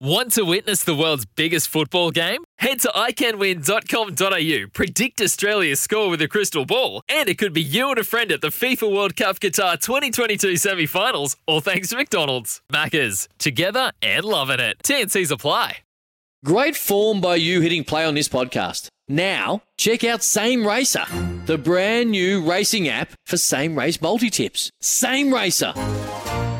Want to witness the world's biggest football game? Head to iCanWin.com.au, predict Australia's score with a crystal ball, and it could be you and a friend at the FIFA World Cup Qatar 2022 semi finals, all thanks to McDonald's. Maccas, together and loving it. TNC's apply. Great form by you hitting play on this podcast. Now, check out Same Racer, the brand new racing app for same race multi tips. Same Racer.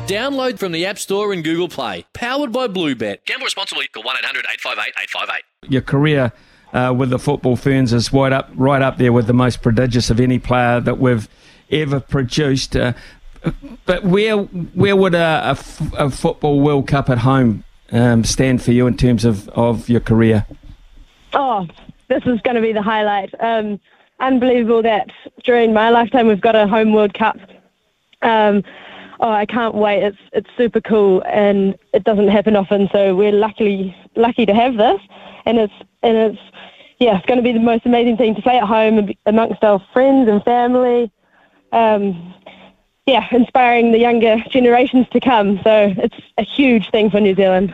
Download from the App Store and Google Play. Powered by Bluebet. Gamble responsibly. Call 1 800 858 858. your career uh, with the football ferns is right up right up there with the most prodigious of any player that we've ever produced. Uh, but where where would a, a f- a football World Cup at home um, stand for you in terms of, of your career? Oh, this is going to be the highlight. Um, unbelievable that during my lifetime we've got a home World Cup. Um, oh, I can't wait. It's it's super cool, and it doesn't happen often. So we're luckily lucky to have this, and it's and it's yeah, it's going to be the most amazing thing to play at home amongst our friends and family. Um, yeah, inspiring the younger generations to come. So it's a huge thing for New Zealand.